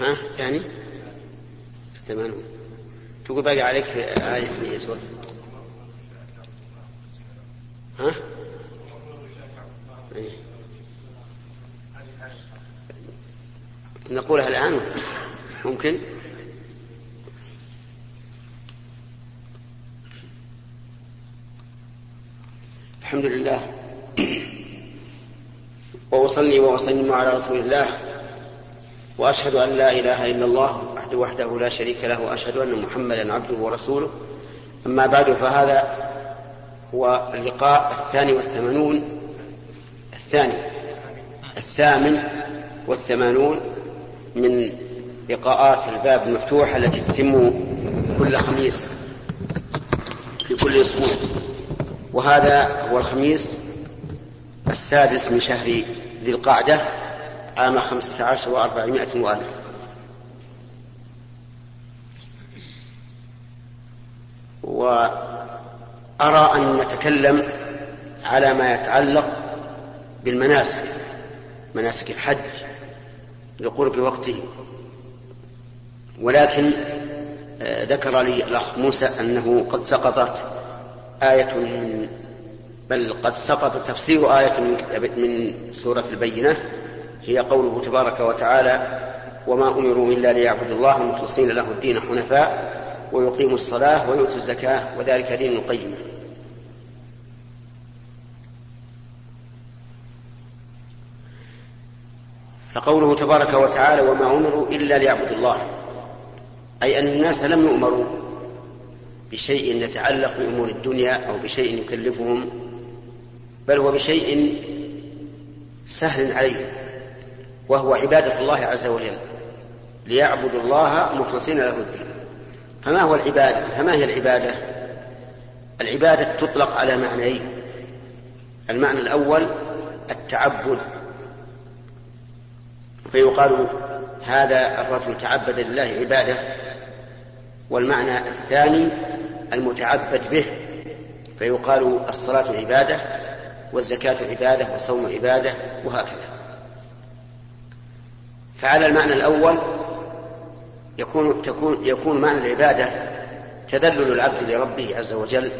ها؟ الثاني الثمانون تقول باقي عليك في آية في سورة؟ ها؟ إيه. نقولها الآن؟ ممكن؟ الحمد لله. وأصلي وأسلم على رسول الله. وأشهد أن لا إله إلا الله وحده وحده لا شريك له وأشهد أن محمدا عبده ورسوله. أما بعد فهذا هو اللقاء الثاني والثمانون. الثاني. الثامن والثمانون من لقاءات الباب المفتوح التي تتم كل خميس في كل أسبوع. وهذا هو الخميس السادس من شهر ذي القعدة. عام خمسة عشر وأربعمائة وألف. وأرى أن نتكلم على ما يتعلق بالمناسك مناسك الحج لقرب وقته. ولكن آه، ذكر لي الأخ موسى أنه قد سقطت آية من بل قد سقط تفسير آية من سورة البينة. هي قوله تبارك وتعالى وما أمروا إلا ليعبدوا الله مخلصين له الدين حنفاء ويقيموا الصلاة ويؤتوا الزكاة وذلك دين القيم. فقوله تبارك وتعالى وما أمروا إلا ليعبدوا الله أي أن الناس لم يؤمروا بشيء يتعلق بأمور الدنيا أو بشيء يكلفهم بل هو بشيء سهل عليهم. وهو عبادة الله عز وجل ليعبدوا الله مخلصين له الدين. فما هو العبادة؟ فما هي العبادة؟ العبادة تطلق على معنيين. المعنى الأول التعبد. فيقال هذا الرجل تعبد لله عبادة والمعنى الثاني المتعبد به. فيقال الصلاة عبادة والزكاة عبادة والصوم عبادة وهكذا. فعلى المعنى الأول يكون تكون يكون معنى العبادة تذلل العبد لربه عز وجل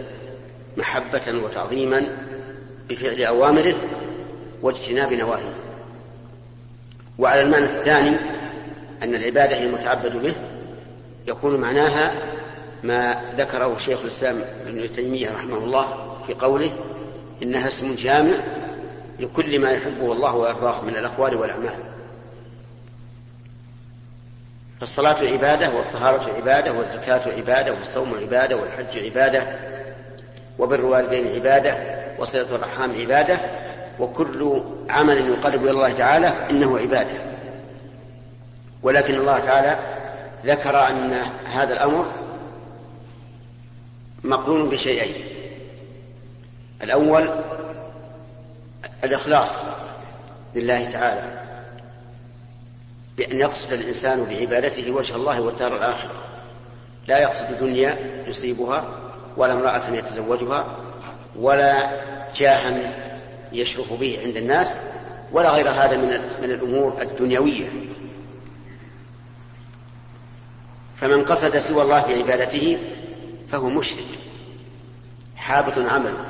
محبة وتعظيما بفعل أوامره واجتناب نواهيه. وعلى المعنى الثاني أن العبادة هي المتعبد به يكون معناها ما ذكره شيخ الإسلام ابن تيمية رحمه الله في قوله إنها اسم جامع لكل ما يحبه الله ويرضاه من الأقوال والأعمال. فالصلاة عبادة والطهارة عبادة والزكاة عبادة والصوم عبادة والحج عبادة وبر الوالدين عبادة وصلة الأرحام عبادة وكل عمل يقرب إلى الله تعالى فإنه عبادة. ولكن الله تعالى ذكر أن هذا الأمر مقرون بشيئين. الأول الإخلاص لله تعالى. بأن يقصد الإنسان بعبادته وجه الله والدار الآخرة. لا يقصد دنيا يصيبها ولا امرأة يتزوجها ولا جاها يشرف به عند الناس ولا غير هذا من من الأمور الدنيوية. فمن قصد سوى الله في عبادته فهو مشرك. حابط عمله.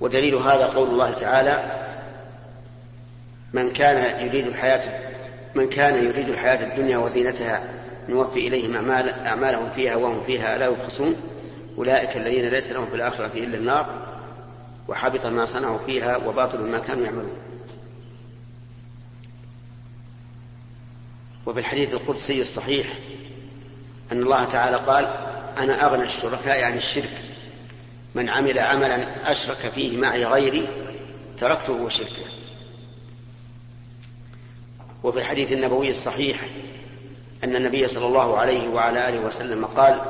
ودليل هذا قول الله تعالى من كان يريد الحياة من كان يريد الحياة الدنيا وزينتها نوفي إليهم أعمال أعمالهم فيها وهم فيها لا يبخسون. أولئك الذين ليس لهم في الآخرة إلا النار وحبط ما صنعوا فيها وباطل ما كانوا يعملون. وفي الحديث القدسي الصحيح أن الله تعالى قال أنا أغنى الشركاء عن الشرك. من عمل عملا أشرك فيه معي غيري تركته وشركه. وفي الحديث النبوي الصحيح أن النبي صلى الله عليه وعلى آله وسلم قال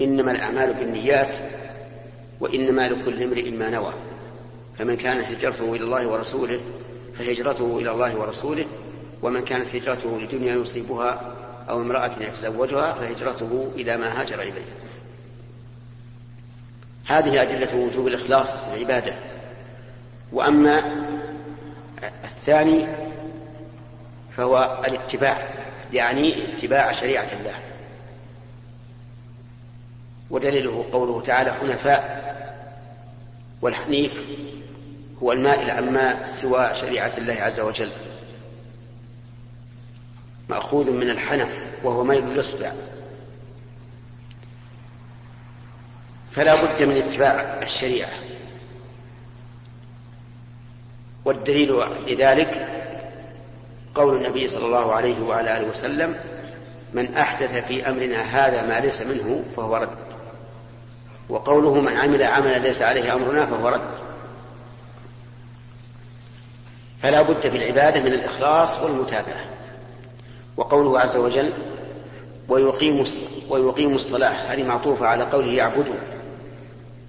إنما الأعمال بالنيات وإنما لكل امرئ ما نوى فمن كانت هجرته إلى الله ورسوله فهجرته إلى الله ورسوله ومن كانت هجرته لدنيا يصيبها أو امرأة يتزوجها فهجرته إلى ما هاجر إليه. هذه أدلة وجوب الإخلاص في العبادة. وأما الثاني فهو الاتباع يعني اتباع شريعة الله. ودليله قوله تعالى حنفاء والحنيف هو المائل عما سوى شريعة الله عز وجل. مأخوذ من الحنف وهو ميل الإصبع فلا بد من اتباع الشريعة. والدليل لذلك قول النبي صلى الله عليه وعلى آله وسلم من أحدث في أمرنا هذا ما ليس منه فهو رد. وقوله من عمل عملا ليس عليه أمرنا فهو رد. فلا بد في العبادة من الإخلاص والمتابعة. وقوله عز وجل ويقيم ويقيم الصلاة. هذه معطوفة على قوله يعبدوا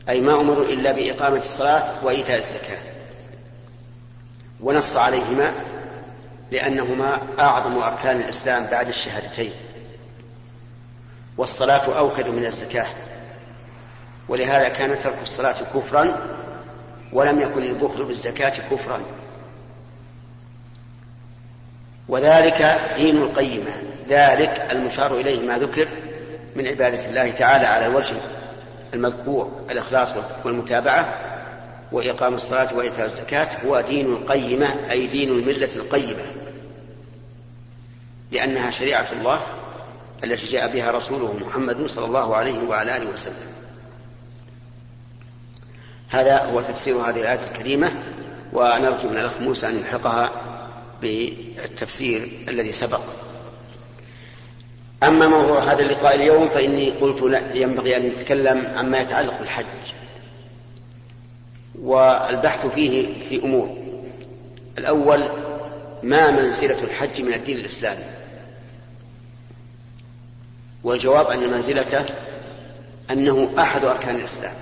أي ما أمروا إلا بإقامة الصلاة وإيتاء الزكاة. ونص عليهما لأنهما أعظم أركان الإسلام بعد الشهادتين. والصلاة أوكد من الزكاة. ولهذا كان ترك الصلاة كفرا ولم يكن البخل بالزكاة كفرا. وذلك دين القيمة. ذلك المشار إليه ما ذكر من عبادة الله تعالى على الوجه المذكور الإخلاص والمتابعة وإقام الصلاة وإيتاء الزكاة هو دين القيمة أي دين الملة القيمة. لأنها شريعة الله التي جاء بها رسوله محمد صلى الله عليه وعلى آله وسلم. هذا هو تفسير هذه الآية الكريمة ونرجو من الأخ موسى أن يلحقها بالتفسير الذي سبق. أما موضوع هذا اللقاء اليوم فإني قلت لا ينبغي أن نتكلم عما يتعلق بالحج. والبحث فيه في أمور. الأول ما منزلة الحج من الدين الإسلامي؟ والجواب أن منزلته أنه أحد أركان الإسلام.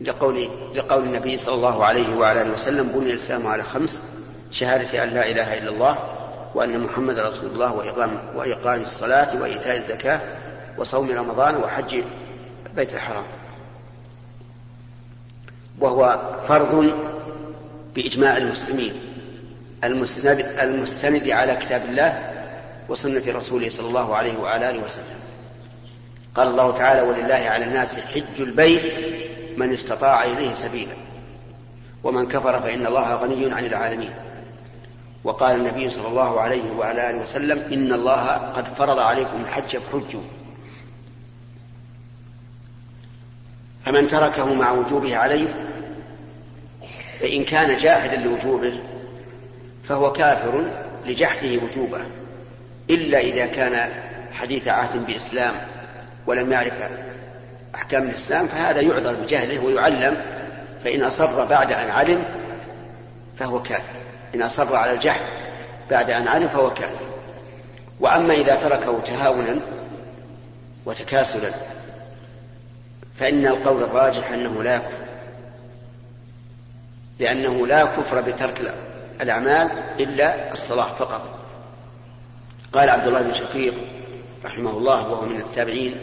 لقول لقول النبي صلى الله عليه وعلى آله وسلم بني الإسلام على خمس شهادة أن لا إله إلا الله وأن محمد رسول الله وإقام وإقام الصلاة وإيتاء الزكاة وصوم رمضان وحج بيت الحرام. وهو فرض بإجماع المسلمين المستند على كتاب الله وسنة رسوله صلى الله عليه وعلى آله وسلم. قال الله تعالى ولله على الناس حج البيت من استطاع إليه سبيلا. ومن كفر فإن الله غني عن العالمين. وقال النبي صلى الله عليه وعلى آله وسلم إن الله قد فرض عليكم الحج فحجوا. فمن تركه مع وجوبه عليه فإن كان جاهدا لوجوبه فهو كافر لجحده وجوبه. إلا إذا كان حديث عهد بإسلام ولم يعرف أحكام الإسلام فهذا يعذر بجهله ويعلم فإن أصر بعد أن علم فهو كافر. إن أصر على الجحد بعد أن علم فهو كافر. وأما إذا تركه تهاونا وتكاسلا فإن القول الراجح أنه لا يكفر لأنه لا كفر بترك الأعمال إلا الصلاة فقط. قال عبد الله بن شقيق رحمه الله وهو من التابعين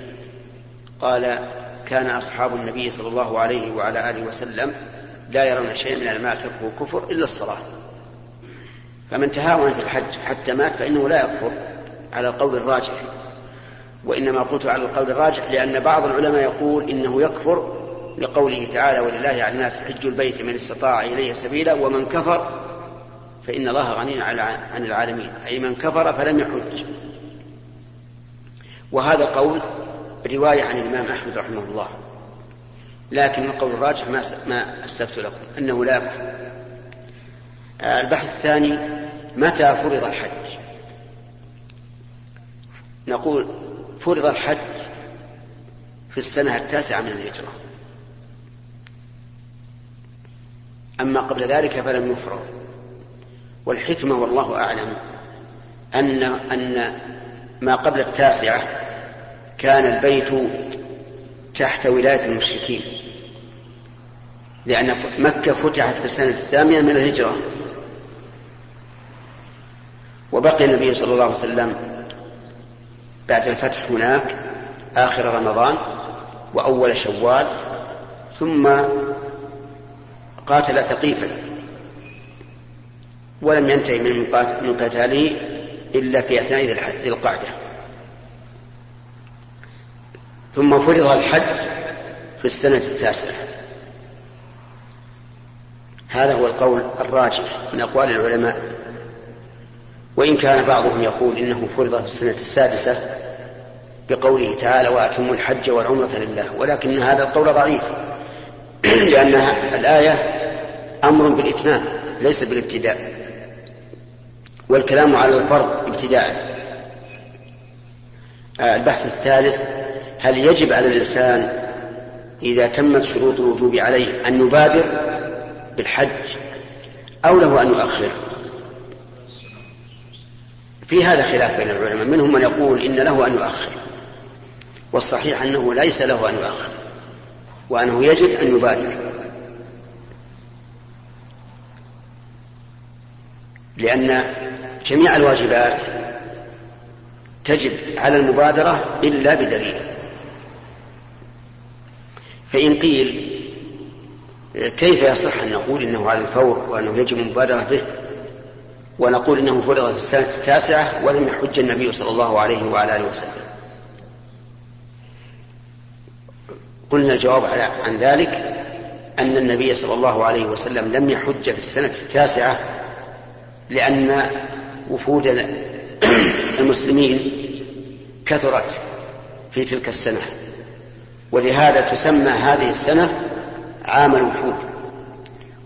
قال كان أصحاب النبي صلى الله عليه وعلى آله وسلم لا يرون شيئا من المال تركه كفر إلا الصلاة فمن تهاون في الحج حتى مات فإنه لا يكفر على القول الراجح وإنما قلت على القول الراجح لأن بعض العلماء يقول إنه يكفر لقوله تعالى ولله على الناس حج البيت من استطاع إليه سبيلا ومن كفر فإن الله غني عن العالمين أي من كفر فلم يحج. وهذا القول رواية عن الإمام أحمد رحمه الله. لكن القول الراجح ما ما أسلفت لكم أنه لا يكفر. البحث الثاني متى فرض الحج؟ نقول فرض الحج في السنة التاسعة من الهجرة. أما قبل ذلك فلم يفرض. والحكمة والله أعلم أن أن ما قبل التاسعة كان البيت تحت ولاية المشركين لأن مكة فتحت في السنة الثامنة من الهجرة. وبقي النبي صلى الله عليه وسلم بعد الفتح هناك آخر رمضان وأول شوال ثم قاتل ثقيفا. ولم ينتهي من قتاله إلا في أثناء ذي القعدة. ثم فرض الحج في السنة التاسعة. هذا هو القول الراجح من أقوال العلماء. وإن كان بعضهم يقول إنه فرض في السنة السادسة بقوله تعالى وأتموا الحج والعمرة لله ولكن هذا القول ضعيف لأن الآية أمر بالإتمام ليس بالابتداء. والكلام على الفرض ابتداء آه، البحث الثالث هل يجب على الإنسان إذا تمت شروط الوجوب عليه أن يبادر بالحج أو له أن يؤخر في هذا خلاف بين العلماء منهم من يقول إن له أن يؤخر والصحيح أنه ليس له أن يؤخر وأنه يجب أن يبادر. لأن جميع الواجبات تجب على المبادرة إلا بدليل. فإن قيل كيف يصح أن نقول إنه على الفور وأنه يجب المبادرة به؟ ونقول إنه فرض في السنة التاسعة ولم يحج النبي صلى الله عليه وعلى آله وسلم. قلنا الجواب عن ذلك أن النبي صلى الله عليه وسلم لم يحج في السنة التاسعة لأن وفود المسلمين كثرت في تلك السنة ولهذا تسمى هذه السنة عام الوفود.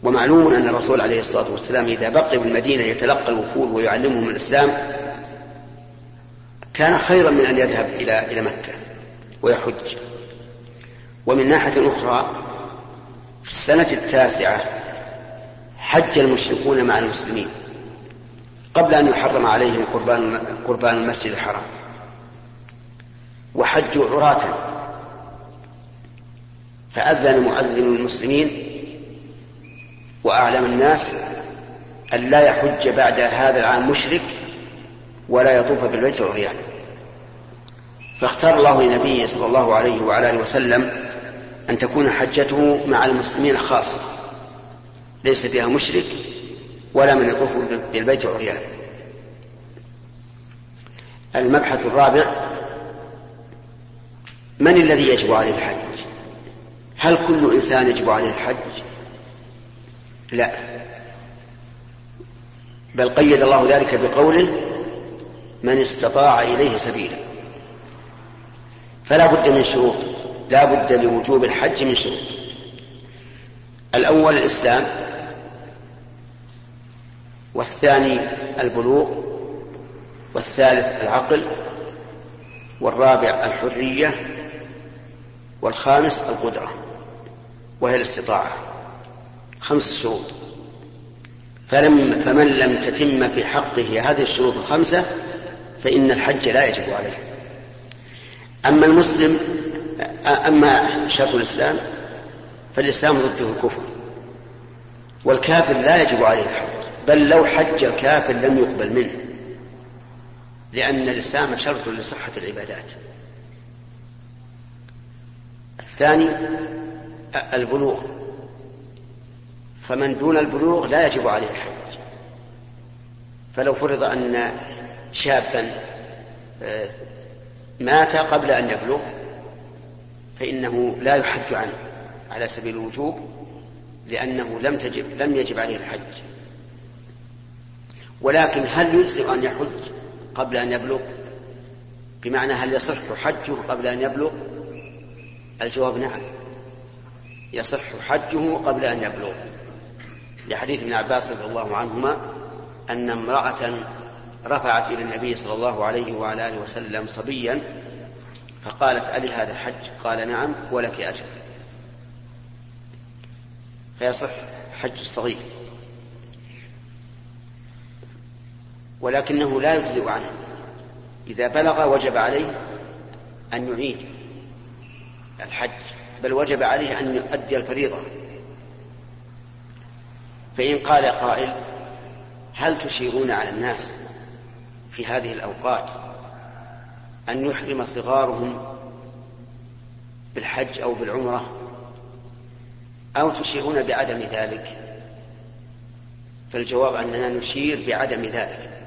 ومعلوم أن الرسول عليه الصلاة والسلام إذا بقي بالمدينة يتلقى الوفود ويعلمهم الإسلام كان خيرا من أن يذهب إلى إلى مكة ويحج. ومن ناحية أخرى في السنة التاسعة حج المشركون مع المسلمين. قبل أن يحرم عليهم قربان قربان المسجد الحرام. وحجوا عراة. فأذن مؤذن المسلمين وأعلم الناس أن لا يحج بعد هذا العام مشرك ولا يطوف بالبيت العريان فاختار الله لنبيه صلى الله عليه وعلى آله وسلم أن تكون حجته مع المسلمين خاصة. ليس فيها مشرك ولا من يطوف بالبيت عريان المبحث الرابع من الذي يجب عليه الحج؟ هل كل إنسان يجب عليه الحج؟ لا. بل قيد الله ذلك بقوله من استطاع إليه سبيلا فلا بد من شروط لا بد لوجوب الحج من شروط. الأول الإسلام والثاني البلوغ والثالث العقل والرابع الحرية والخامس القدرة وهي الاستطاعة. خمس شروط. فلم فمن لم تتم في حقه هذه الشروط الخمسة فإن الحج لا يجب عليه. أما المسلم أما شرط الإسلام فالإسلام ضده الكفر والكافر لا يجب عليه الحج بل لو حج الكافر لم يقبل منه لأن الإسلام شرط لصحة العبادات. الثاني البلوغ. فمن دون البلوغ لا يجب عليه الحج. فلو فرض أن شابا آه، مات قبل أن يبلغ فإنه لا يحج عنه على سبيل الوجوب لأنه لم تجب لم يجب عليه الحج. ولكن هل يجزئ أن يحج قبل أن يبلغ؟ بمعنى هل يصح حجه قبل أن يبلغ؟ الجواب نعم. يصح حجه قبل أن يبلغ. لحديث ابن عباس رضي الله عنهما أن امرأة رفعت إلى النبي صلى الله عليه وعلى آله وسلم صبيا فقالت ألي هذا حج قال نعم ولك أجر. فيصح حج الصغير. ولكنه لا يجزئ عنه. إذا بلغ وجب عليه أن يعيد الحج بل وجب عليه أن يؤدي الفريضة. فإن قال قائل هل تشيرون على الناس في هذه الأوقات أن يحرم صغارهم بالحج أو بالعمرة؟ أو تشيرون بعدم ذلك؟ فالجواب أننا نشير بعدم ذلك.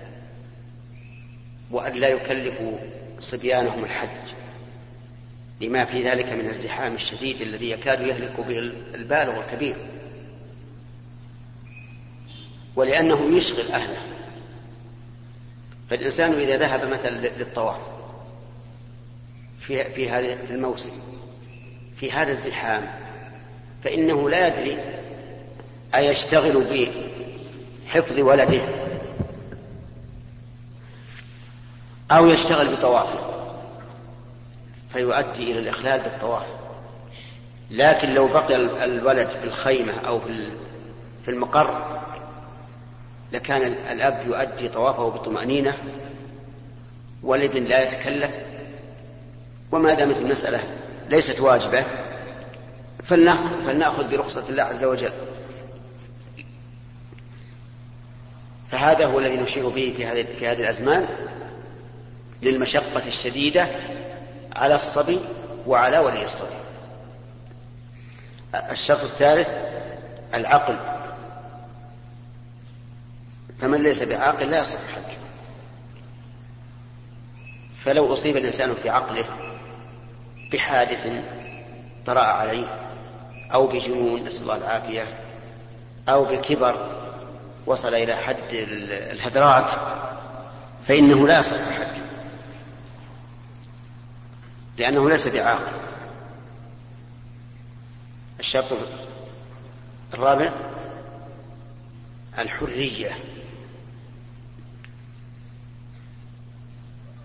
وأن لا يكلفوا صبيانهم الحج لما في ذلك من الزحام الشديد الذي يكاد يهلك به البالغ الكبير ولأنه يشغل أهله. فالإنسان إذا ذهب مثلا للطواف في في هذا في الموسم في هذا الزحام فإنه لا يدري أيشتغل بحفظ ولده. أو يشتغل بطوافه فيؤدي إلى الإخلال بالطواف لكن لو بقي الولد في الخيمة أو في المقر لكان الأب يؤدي طوافه بطمأنينة والابن لا يتكلف وما دامت المسألة ليست واجبة فلنأخذ برخصة الله عز وجل. فهذا هو الذي نشير به في هذه الأزمان. للمشقة الشديدة على الصبي وعلى ولي الصبي. الشرط الثالث العقل. فمن ليس بعاقل لا يصح حجه فلو أصيب الإنسان في عقله بحادث طرأ عليه أو بجنون نسأل الله العافية أو بكبر وصل إلى حد الهدرات فإنه لا يصح حجه لأنه ليس بعاقل الشرط الرابع الحرية.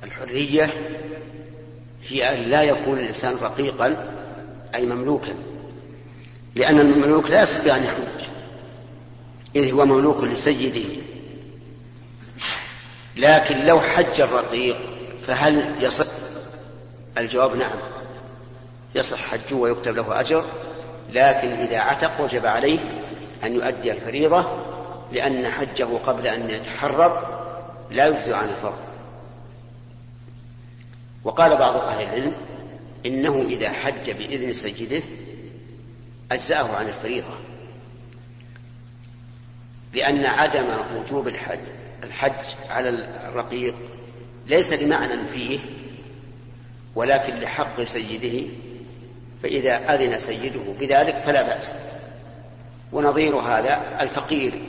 الحرية هي أن لا يكون الإنسان رقيقا أي مملوكا. لأن المملوك لا يستطيع أن يحج إذ هو مملوك لسيده. لكن لو حج الرقيق فهل يصح الجواب نعم. يصح حجه ويكتب له أجر لكن إذا عتق وجب عليه أن يؤدي الفريضة لأن حجه قبل أن يتحرر لا يجزئ عن الفرض. وقال بعض أهل العلم إنه إذا حج بإذن سيده أجزأه عن الفريضة لأن عدم وجوب الحج الحج على الرقيق ليس لمعنى فيه ولكن لحق سيده فإذا أذن سيده بذلك فلا بأس. ونظير هذا الفقير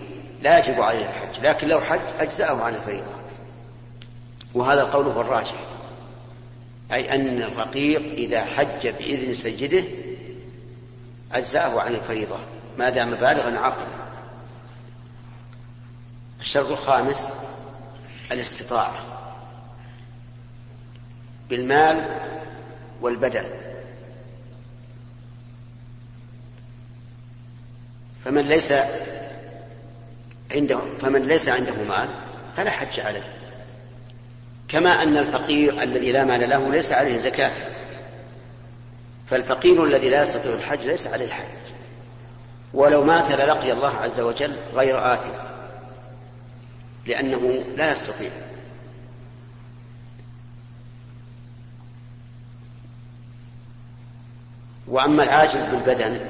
لا يجب عليه الحج لكن لو حج أجزأه عن الفريضة. وهذا القول هو الراجح. أي أن الرقيق إذا حج بإذن سيده أجزأه عن الفريضة ما دام بالغا عقلا. الشرط الخامس الاستطاعة. بالمال والبدن فمن ليس عنده فمن ليس عنده مال فلا حج عليه. كما أن الفقير الذي لا مال له ليس عليه زكاة. فالفقير الذي لا يستطيع الحج ليس عليه حج. ولو مات للقي الله عز وجل غير آت لأنه لا يستطيع. وأما العاجز بالبدن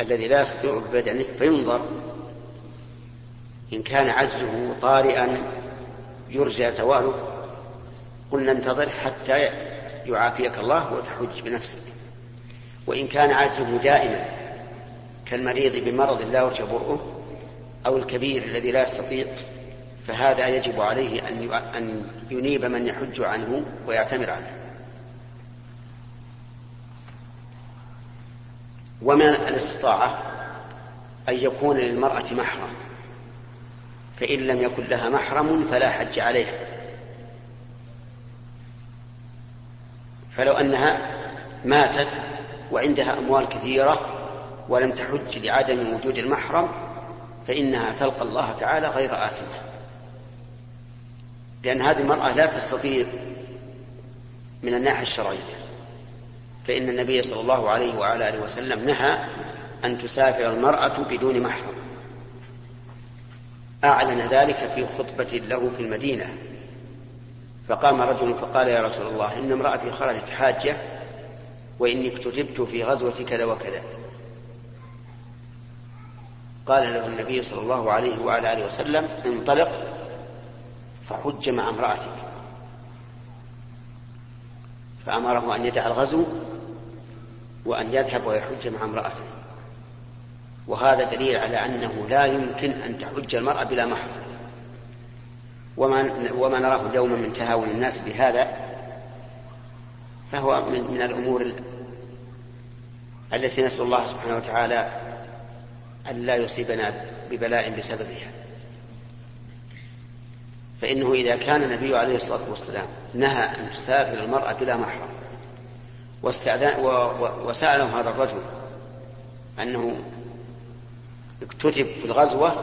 الذي لا يستطيع ببدنه فينظر إن كان عجزه طارئا يرجى زواله قلنا انتظر حتى يعافيك الله وتحج بنفسك. وإن كان عجزه دائما كالمريض بمرض لا يرجى برؤه أو الكبير الذي لا يستطيع فهذا يجب عليه أن ينيب من يحج عنه ويعتمر عنه ومن الاستطاعة أن يكون للمرأة محرم. فإن لم يكن لها محرم فلا حج عليها. فلو أنها ماتت وعندها أموال كثيرة ولم تحج لعدم وجود المحرم فإنها تلقى الله تعالى غير آثمة. لأن هذه المرأة لا تستطيع من الناحية الشرعية. فإن النبي صلى الله عليه وعلى آله وسلم نهى أن تسافر المرأة بدون محرم. أعلن ذلك في خطبة له في المدينة. فقام رجل فقال يا رسول الله إن امرأتي خرجت حاجة وإني اكتتبت في غزوة كذا وكذا. قال له النبي صلى الله عليه وعلى آله وسلم انطلق فحج مع امرأتك. فأمره أن يدع الغزو وأن يذهب ويحج مع امرأته. وهذا دليل على أنه لا يمكن أن تحج المرأة بلا محرم. وما, وما نراه اليوم من تهاون الناس بهذا فهو من, من الأمور التي نسأل الله سبحانه وتعالى أن لا يصيبنا ببلاء بسببها. فإنه إذا كان النبي عليه الصلاة والسلام نهى أن تسافر المرأة بلا محرم وسأله هذا الرجل أنه اكتتب في الغزوة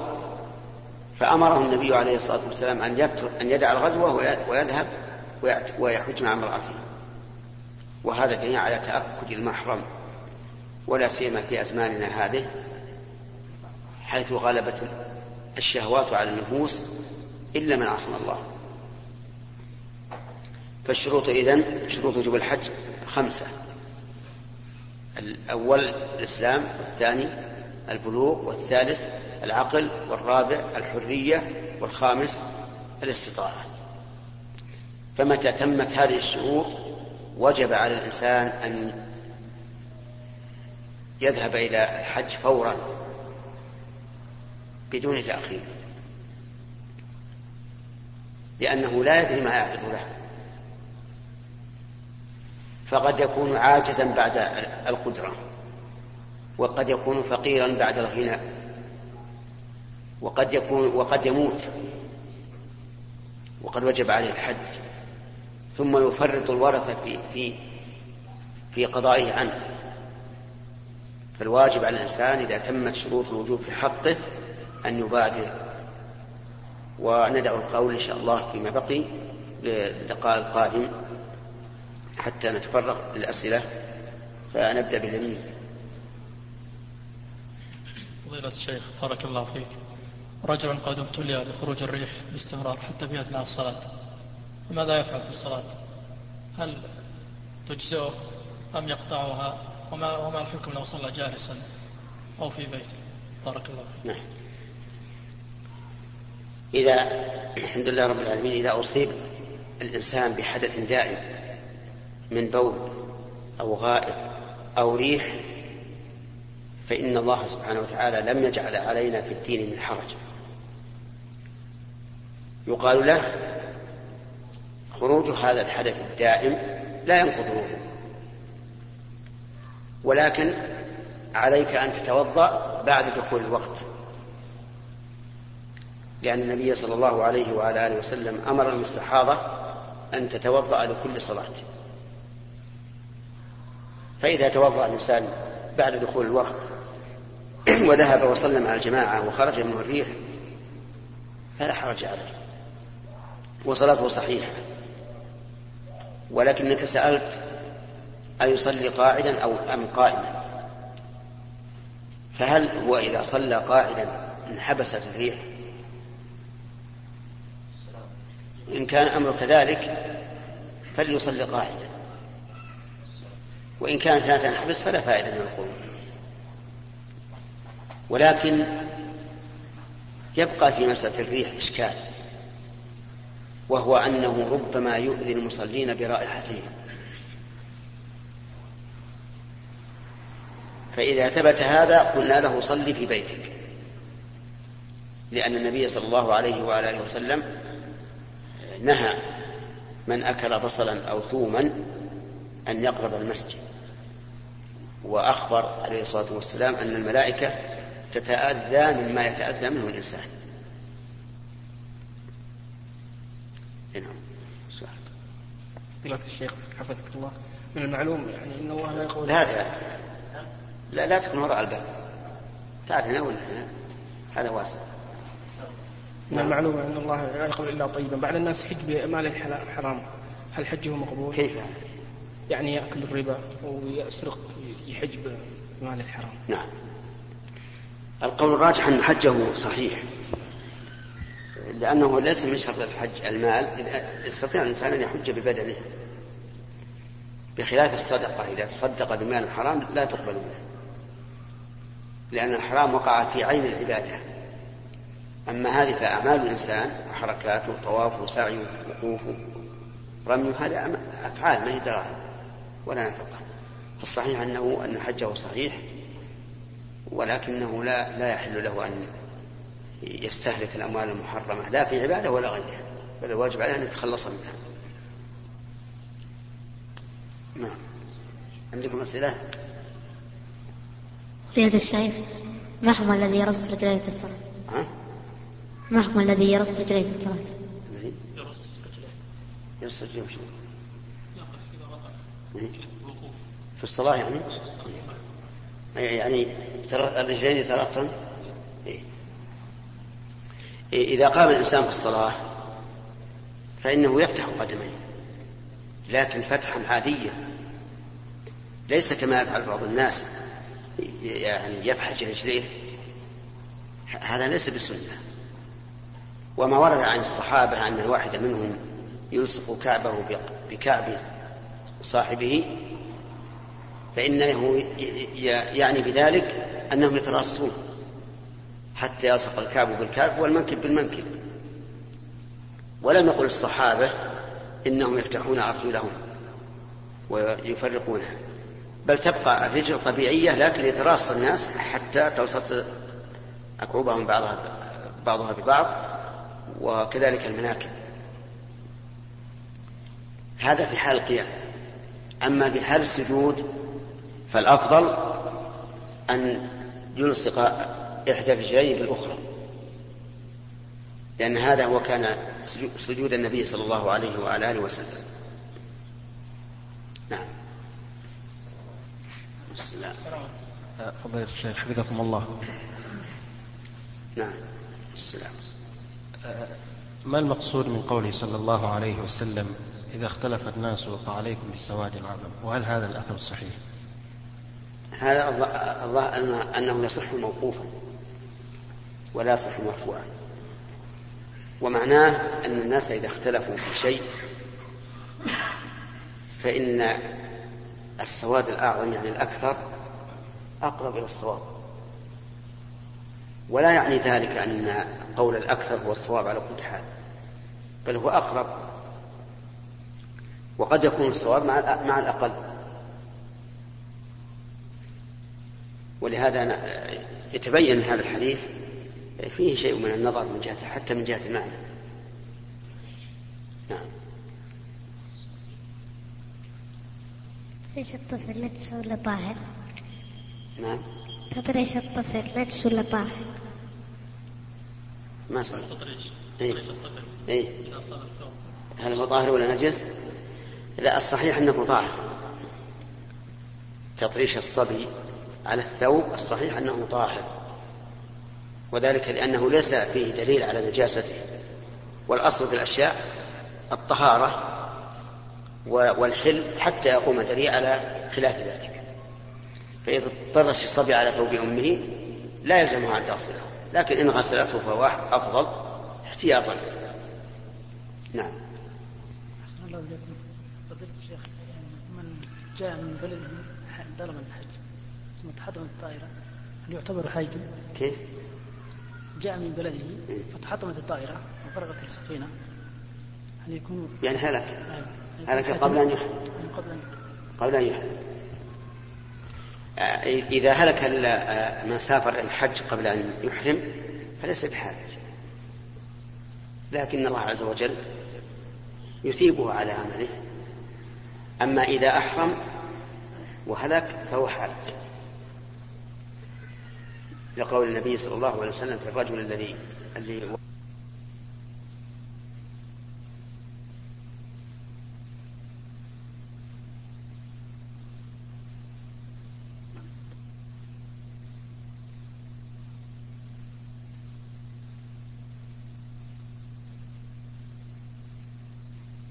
فأمره النبي عليه الصلاة والسلام أن أن يدع الغزوة ويذهب ويحج مع امرأته. وهذا دليل على تأكد المحرم ولا سيما في أزماننا هذه حيث غلبت الشهوات على النفوس إلا من عصم الله. فالشروط إذن شروط وجوب الحج خمسة. الأول الإسلام والثاني البلوغ والثالث العقل والرابع الحرية والخامس الاستطاعة. فمتى تمت هذه الشروط وجب على الإنسان أن يذهب إلى الحج فورا بدون تأخير. لأنه لا يدري ما يعرض له. فقد يكون عاجزا بعد القدرة وقد يكون فقيرا بعد الغنى وقد يكون وقد يموت وقد وجب عليه الحج ثم يفرط الورثة في في في قضائه عنه. فالواجب على الإنسان إذا تمت شروط الوجوب في حقه أن يبادر وندع القول إن شاء الله فيما بقي للقاء القادم حتى نتفرغ للأسئلة فنبدأ باليمين. فضيلة الشيخ بارك الله فيك. رجل قد ابتلي بخروج الريح باستمرار حتى في أثناء الصلاة. فماذا يفعل في الصلاة؟ هل تجزئه أم يقطعها؟ وما, وما الحكم لو صلى جالسا أو في بيته؟ بارك الله فيك. نعم. إذا الحمد لله رب العالمين إذا أصيب الإنسان بحدث دائم من بول أو غائط أو ريح فإن الله سبحانه وتعالى لم يجعل علينا في الدين من حرج. يقال له خروج هذا الحدث الدائم لا ينقض الوضوء ولكن عليك أن تتوضأ بعد دخول الوقت. لأن النبي صلى الله عليه وعلى آله وسلم أمر المستحاضة أن تتوضأ لكل صلاة. فإذا توضأ الإنسان بعد دخول الوقت وذهب وصلى مع الجماعة وخرج منه الريح فلا حرج عليه. وصلاته صحيحة. ولكنك سألت أيصلي قاعدا أو أم قائما؟ فهل هو إذا صلى قاعدا انحبست الريح إن كان أمر كذلك فليصلي قاعدا وإن كانت لا تنحبس فلا فائدة من القنوت ولكن يبقى في مسألة الريح إشكال وهو أنه ربما يؤذي المصلين برائحتهم. فإذا ثبت هذا قلنا له صل في بيتك لأن النبي صلى الله عليه وعلى آله وسلم نهى من أكل بصلا أو ثوما أن يقرب المسجد وأخبر عليه الصلاة والسلام أن الملائكة تتأذى مما يتأذى منه الإنسان. نعم. فضيلة الشيخ حفظك الله. من المعلوم يعني إن الله لا يقول لا لا, لا تكن وراء الباب. تعال هنا ولا هنا؟ هذا واسع. من المعلوم أن الله لا يقبل إلا طيبا. بعض الناس حج بمال الحرام. هل حجه مقبول؟ كيف؟ يعني يأكل الربا ويسرق يحج بمال الحرام. نعم. القول الراجح أن حجه صحيح. لأنه ليس من شرط الحج المال. يستطيع الإنسان أن يحج ببدنه. بخلاف الصدقة. إذا تصدق بمال حرام لا تقبل منه. لأن الحرام وقع في عين العبادة. أما هذه فأعمال الإنسان وحركاته طوافه سعيه وقوفه رميه هذا أفعال ما هي دراهم ولا نفقة الصحيح أنه أن حجه صحيح ولكنه لا لا يحل له أن يستهلك الأموال المحرمة لا في عبادة ولا غيرها بل الواجب عليه أن يتخلص منها نعم عندكم أسئلة؟ سيادة الشيخ ما حكم الذي يرص رجليه في الصلاة؟ ها؟ ما حكم الذي يرص رجليه في الصلاة؟ الذي؟ يرص رجليه. يرص رجليه إذا وقف. إيه؟ الوقوف في الصلاة يعني؟ يعني الرجلين ثلاثا إيه. إيه، إذا قام الإنسان في الصلاة فإنه يفتح قدميه لكن فتحا عاديا. ليس كما يفعل بعض الناس يعني يفحج رجليه. هذا ليس بسنة. وما ورد عن الصحابة أن الواحد منهم يلصق كعبه بكعب صاحبه فإنه يعني بذلك أنهم يتراصون حتى يلصق الكعب بالكعب والمنكب بالمنكب. ولم يقل الصحابة إنهم يفتحون أرجلهم ويفرقونها. بل تبقى الرجل طبيعية لكن يتراص الناس حتى تلتصق أكعوبهم بعضها بعضها ببعض. وكذلك المناكب. هذا في حال القيام. أما في حال السجود فالأفضل أن يلصق إحدى الرجلين بالأخرى. لأن هذا هو كان سجود النبي صلى الله عليه وعلى آله وسلم. نعم. السلام. فضيلة الشيخ حفظكم الله. نعم. السلام. ما المقصود من قوله صلى الله عليه وسلم إذا اختلف الناس فعليكم بالسواد العظم؟ وهل هذا الأثر صحيح؟ هذا الله أنه يصح موقوفا ولا يصح مرفوعا. ومعناه أن الناس إذا اختلفوا في شيء فإن السواد الأعظم يعني الأكثر أقرب إلى الصواب. ولا يعني ذلك أن قول الأكثر هو الصواب على كل حال بل هو أقرب. وقد يكون الصواب مع مع الأقل. ولهذا يتبين هذا الحديث فيه شيء من النظر من جهة حتى من جهة المعنى. نعم. ليش الطفل نجس ولا طاهر؟ نعم. تدري ليش الطفل نجس ولا طاهر؟ ما صار تطريش إيه. إيه؟ الثوب هل هو طاهر ولا نجس؟ لا الصحيح أنه طاهر. تطريش الصبي على الثوب الصحيح أنه طاهر. وذلك لأنه ليس فيه دليل على نجاسته. والأصل في الأشياء الطهارة والحل حتى يقوم دليل على خلاف ذلك. فإذا طرش الصبي على ثوب أمه لا يلزمها أن تغسله. لكن إن غسلته فهو أفضل احتياطا. نعم. الله إليكم فضيلة الشيخ من جاء من بلد طلب الحج ثم تحطم الطائرة هل يعتبر حاجا؟ كيف؟ جاء من بلده فتحطمت الطائرة وغرقت السفينة هل يكون؟ يعني هلك. أيوة. هلك قبل أن يعني قبل أن آه، إذا هلك من سافر الحج قبل أن يحرم فليس بحاجة. لكن الله عز وجل يثيبه على عمله. أما إذا أحرم وهلك فهو حاج لقول النبي صلى الله عليه وسلم في الرجل الذي الذي